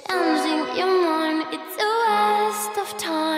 changing your mind. It's a waste of time.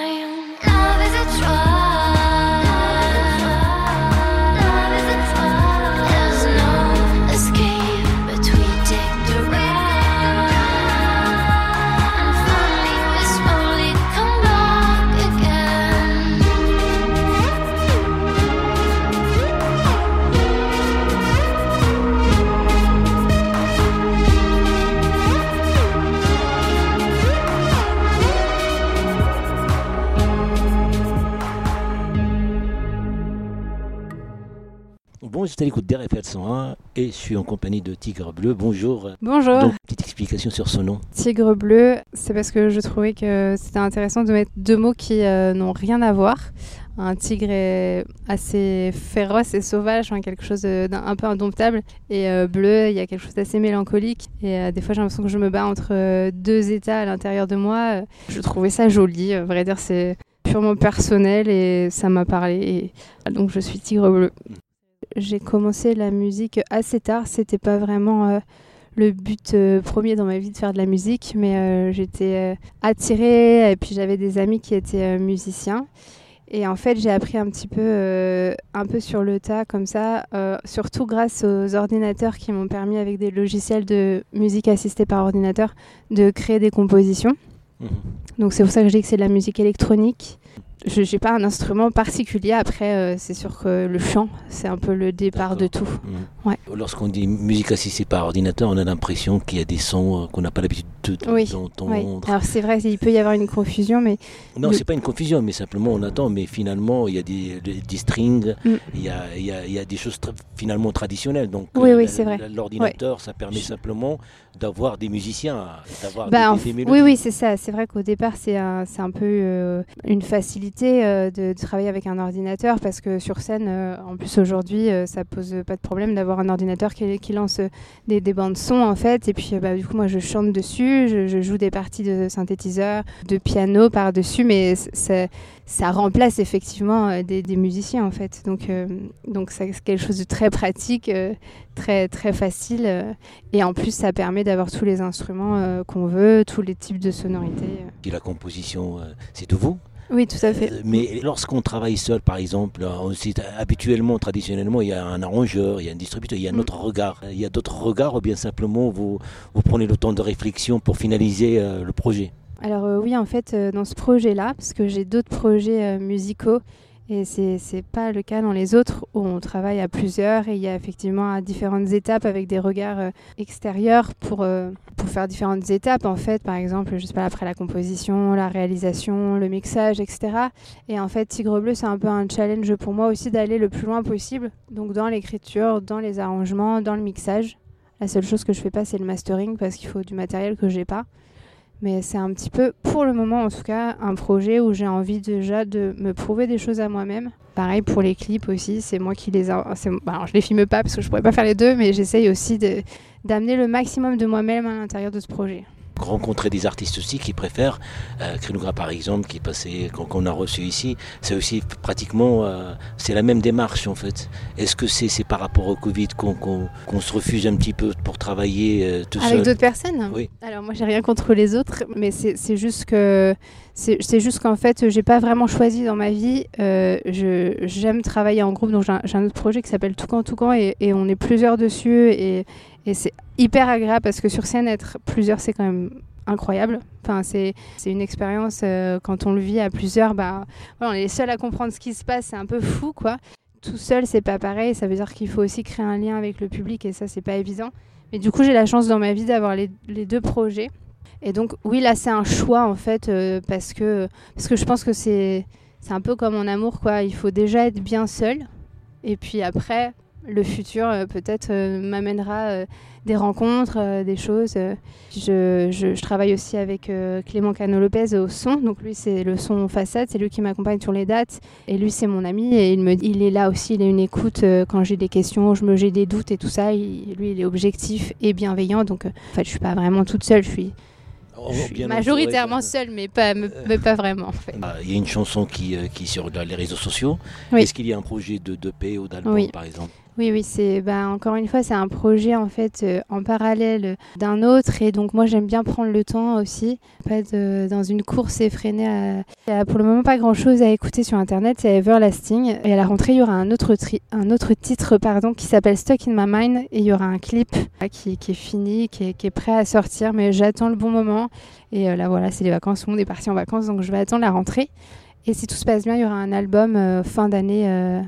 J'étais à l'écoute d'RFL 101 et je suis en compagnie de Tigre Bleu. Bonjour. Bonjour. Donc, petite explication sur son nom. Tigre bleu, c'est parce que je trouvais que c'était intéressant de mettre deux mots qui euh, n'ont rien à voir. Un tigre est assez féroce et sauvage, enfin, quelque chose de- d'un un peu indomptable. Et euh, bleu, il y a quelque chose d'assez mélancolique. Et euh, des fois, j'ai l'impression que je me bats entre euh, deux états à l'intérieur de moi. Euh, Je trouvais ça joli. À vrai dire, c'est purement personnel et ça m'a parlé. Et donc, je suis tigre bleu. J'ai commencé la musique assez tard. C'était pas vraiment. euh, le but euh, premier dans ma vie de faire de la musique, mais euh, j'étais attirée et puis j'avais des amis qui étaient musiciens. Et en fait, j'ai appris un petit peu, un peu sur le tas comme ça, surtout grâce aux ordinateurs qui m'ont permis, avec des logiciels de musique assistée par ordinateur, de créer des compositions. Mhm. Donc c'est pour ça que je dis que c'est de la musique électronique. Je n'ai pas un instrument particulier. Après, euh, c'est sûr que le chant, c'est un peu le départ de tout. Ouais. Lorsqu'on dit musique assistée par ordinateur, on a l'impression qu'il y a des sons euh, qu'on n'a pas l'habitude de- de- Oui, d'entendre. Oui. Alors c'est vrai, il peut y avoir une confusion, mais Non, le- c'est pas une confusion, mais simplement on attend, mais finalement il y a des, des- des strings, Mm. il, y a, il, y a, il y a des choses finalement traditionnelles. Donc Oui, euh, oui, c'est vrai. l'ordinateur, ça permet simplement d'avoir des musiciens, d'avoir Bah, des, mélodies. oui, oui, c'est ça. C'est vrai qu'au départ, c'est un, un peu euh, une facilité euh, de, travailler avec un ordinateur parce que sur scène, euh, en plus aujourd'hui, ça pose pas de problème d'avoir un ordinateur qui, lance des, des bandes son en fait. Et puis, bah, du coup, moi, je chante dessus, je, je joue des parties de synthétiseur, de piano par-dessus, mais c'est- ça remplace effectivement euh, des, des musiciens en fait. Donc, euh, donc c'est quelque chose de très pratique, euh, très, très facile. euh, et en plus, ça permet d'avoir tous les instruments euh, qu'on veut, tous les types de sonorités. euh. Puis la composition, euh, c'est de vous? Oui, tout à fait. Euh, Mais lorsqu'on travaille seul, par exemple, habituellement, traditionnellement, il y a un arrangeur, il y a un distributeur, il y a un Mm. autre regard. Il y a d'autres regards ou bien simplement vous, vous prenez le temps de réflexion pour finaliser euh, le projet? Alors euh, oui, en fait, euh, dans ce projet-là, parce que j'ai d'autres projets euh, musicaux, et c'est c'est pas le cas dans les autres, où on travaille à plusieurs, et il y a effectivement différentes étapes avec des regards extérieurs pour, pour faire différentes étapes, en fait, par exemple, je sais pas, après la composition, la réalisation, le mixage, etc. Et en fait, Tigre Bleu, c'est un peu un challenge pour moi aussi d'aller le plus loin possible, donc dans l'écriture, dans les arrangements, dans le mixage. La seule chose que je fais pas, c'est le mastering, parce qu'il faut du matériel que j'ai pas. Mais c'est un petit peu, pour le moment en tout cas, un projet où j'ai envie déjà de me prouver des choses à moi-même. Pareil pour les clips aussi, c'est moi qui les... a- bah, alors je les filme pas parce que je pourrais pas faire les deux, mais j'essaye aussi d'amener le maximum de moi-même à l'intérieur de ce projet. Rencontrer des artistes aussi qui préfèrent. Euh, par exemple, qui passé, qu'on qu'on a reçu ici, c'est aussi pratiquement, euh, c'est la même démarche en fait. Est-ce que c'est par rapport au Covid qu'on se refuse un petit peu pour travailler euh, tout Avec d'autres personnes? Oui. Alors moi j'ai rien contre les autres, mais c'est juste que c'est juste qu'en fait j'ai pas vraiment choisi dans ma vie. Euh, j'aime travailler en groupe, donc j'ai un, j'ai un autre projet qui s'appelle Toucan Toucan et, et on est plusieurs dessus et, et c'est hyper agréable parce que sur scène être plusieurs c'est quand même incroyable. Enfin c'est une expérience euh, quand on le vit à plusieurs, bah on est les seuls à comprendre ce qui se passe, c'est un peu fou quoi. Tout seul c'est pas pareil, ça veut dire qu'il faut aussi créer un lien avec le public et ça c'est pas évident. Mais du coup, j'ai la chance dans ma vie d'avoir les, deux projets. Et donc, oui, là, c'est un choix, en fait, euh, parce, que, parce que je pense que c'est un peu comme en amour, quoi. Il faut déjà être bien seul. Et puis après, le futur, euh, peut-être, euh, m'amènera euh, des rencontres, des choses. Je, je, je travaille aussi avec Clément Cano-Lopez au son. Donc, lui, c'est le son façade. C'est lui qui m'accompagne sur les dates. Et lui, c'est mon ami. Et il, me, il est là aussi. Il a une écoute quand j'ai des questions, je me j'ai des doutes et tout ça. Il- lui, il est objectif et bienveillant. Donc, en fait, je suis pas vraiment toute seule. Je suis, Oh, je suis bien majoritairement seule, mais pas, mais, mais pas vraiment, en fait. Ah, Il y a une chanson qui, qui est sur les réseaux sociaux. Oui. Est-ce qu'il y a un projet de, de paix ou d'album, Oui. par exemple? Oui, oui, c'est bah, encore une fois, c'est un projet en fait euh, en parallèle d'un autre. Et donc moi j'aime bien prendre le temps aussi, pas être dans une course effrénée. à- Il y a pour le moment pas grand chose à écouter sur internet, c'est Everlasting. Et à la rentrée il y aura un autre, tri- titre pardon qui s'appelle Stuck in My Mind. Et il y aura un clip qui, est fini, qui est, prêt à sortir, mais j'attends le bon moment. Et euh, là voilà, c'est les vacances, monde est parti en vacances donc je vais attendre la rentrée. Et si tout se passe bien, il y aura un album euh, fin d'année euh,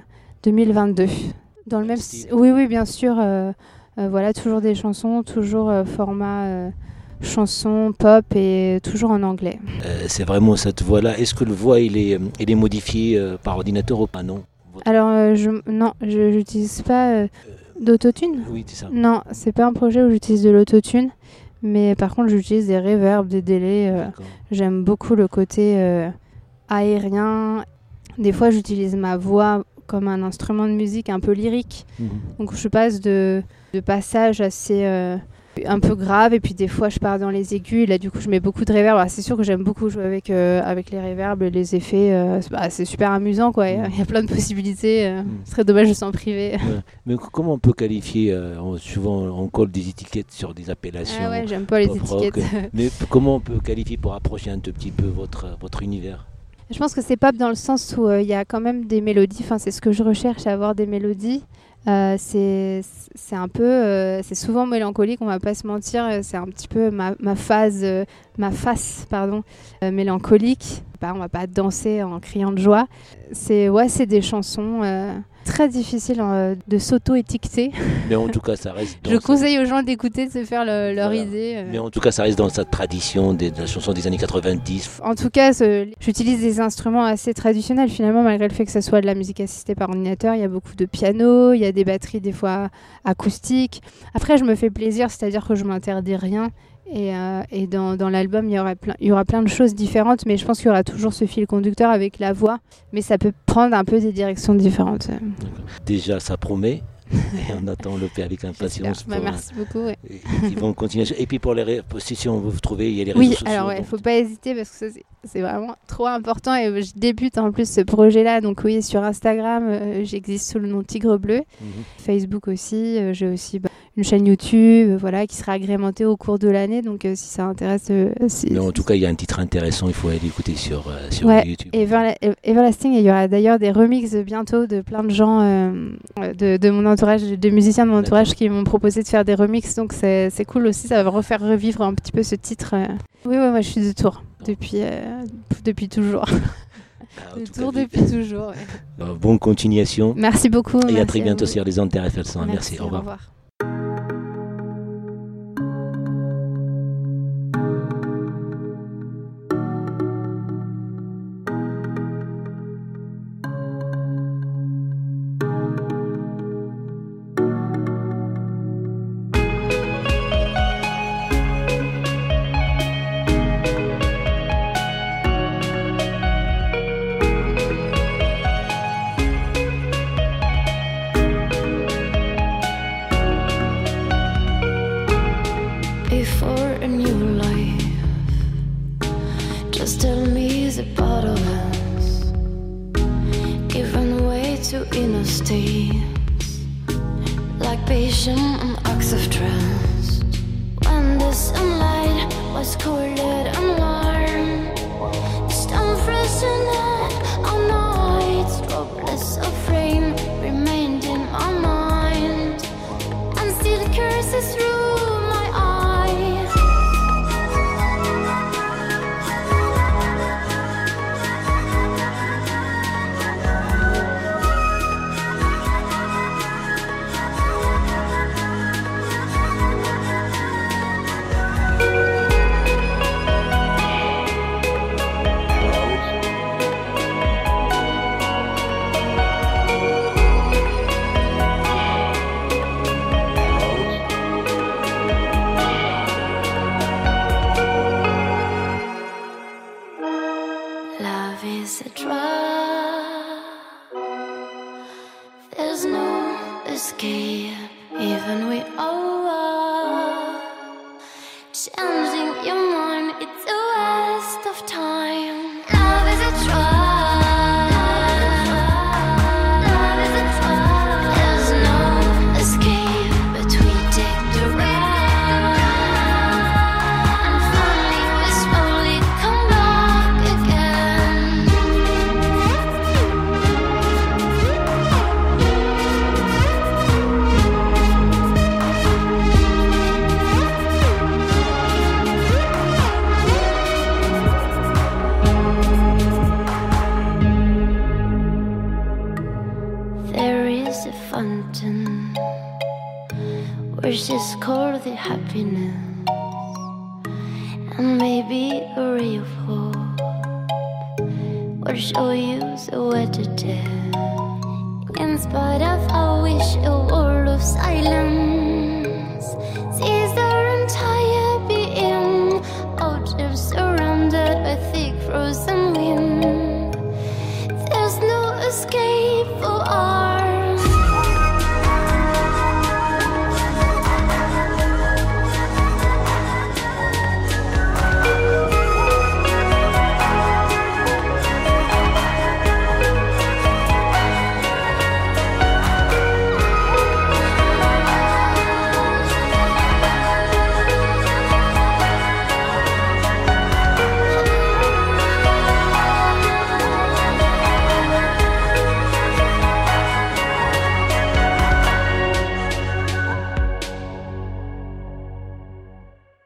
2022. Dans le Même style. Oui, oui, bien sûr. euh, euh, voilà, toujours des chansons, toujours euh, format euh, chanson, pop et toujours en anglais. Euh, c'est vraiment cette voix-là. Est-ce que le voix il est, il est modifié euh, par ordinateur ou pas? Non. Alors, euh, je, non, je n'utilise pas euh, d'autotune. Oui, c'est ça. Non, c'est pas un projet où j'utilise de l'autotune. Mais par contre, j'utilise des reverbs, des délais. euh. J'aime beaucoup le côté euh, aérien. Des fois, j'utilise ma voix comme un instrument de musique un peu lyrique. Mhm. Donc je passe de, de passages assez euh, un peu graves et puis des fois je pars dans les aigus et là du coup je mets beaucoup de reverb. Alors, c'est sûr que j'aime beaucoup jouer avec, euh, avec les reverbs et les effets. euh, c'est bah, c'est super amusant quoi. Il y a- y a plein de possibilités. euh, Mm. Ce serait dommage de s'en priver. Ouais. Mais comment on peut qualifier Souvent on colle des étiquettes sur des appellations. Ah ouais, j'aime pas les rock, étiquettes. Mais comment on peut qualifier pour approcher un tout petit peu votre, votre univers? Je pense que c'est pop dans le sens où euh, il y a quand même des mélodies. Enfin, c'est ce que je recherche, avoir des mélodies. Euh, c'est un peu, euh, c'est souvent mélancolique, on va pas se mentir. euh, C'est un petit peu ma, ma phase, ma face, pardon, mélancolique. Bah, on va pas danser en criant de joie. C'est ouais, c'est des chansons très difficiles euh, de s'auto-étiqueter. Mais en tout cas, ça reste dans Je conseille aux gens d'écouter, de se faire le- leur Voilà. idée. euh. Mais en tout cas, ça reste dans cette tradition des, de la chanson des années 90. En tout cas, j'utilise des instruments assez traditionnels finalement, malgré le fait que ce soit de la musique assistée par ordinateur. Il y a beaucoup de piano, il y a des batteries des fois acoustiques. Après, je me fais plaisir, c'est-à-dire que je m'interdis rien. Et, euh, et dans, dans l'album, il y, aura plein, il y aura plein de choses différentes, mais je pense qu'il y aura toujours ce fil conducteur avec la voix. Mais ça peut prendre un peu des directions différentes. Déjà, ça promet. Et on attend le P avec impatience. Bah, merci beaucoup. ouais. euh, Ils vont continuer. Et puis pour les ré- si on veut vous trouver, il y a les réseaux Oui, sociaux. alors ouais, donc- faut pas hésiter parce que ça c'est- vraiment trop important et je débute en plus ce projet-là. Donc oui, sur Instagram, euh, j'existe sous le nom Tigre Bleu, Mhm. Facebook aussi. euh, J'ai aussi bah, une chaîne YouTube, euh, voilà, qui sera agrémentée au cours de l'année. Donc euh, si ça intéresse, Mais en tout cas, il y a un titre intéressant. Il faut aller écouter sur, sur Ouais, YouTube. Everla- Everlasting, et il y aura d'ailleurs des remixes bientôt de plein de gens de, de mon entourage, de musiciens de mon entourage qui m'ont proposé de faire des remixes. Donc c'est cool aussi, ça va refaire revivre un petit peu ce titre. Oui, ouais, moi je suis de Tours depuis, euh, depuis toujours. Ah, vive- depuis toujours. ouais. euh, bonne continuation. Merci beaucoup. Et à merci très bientôt vous. sur les ondes TRFL 100. Merci. Au revoir. revoir. To inner states, like patient and acts of trust. When the sunlight was cold and warm, stone frozen up all night, droplets of rain remained in my mind. And still curses through over, changing your mind. Where's this called the happiness. And maybe a ray of hope will show you the way to tell. In spite of I wish a world of silence sees the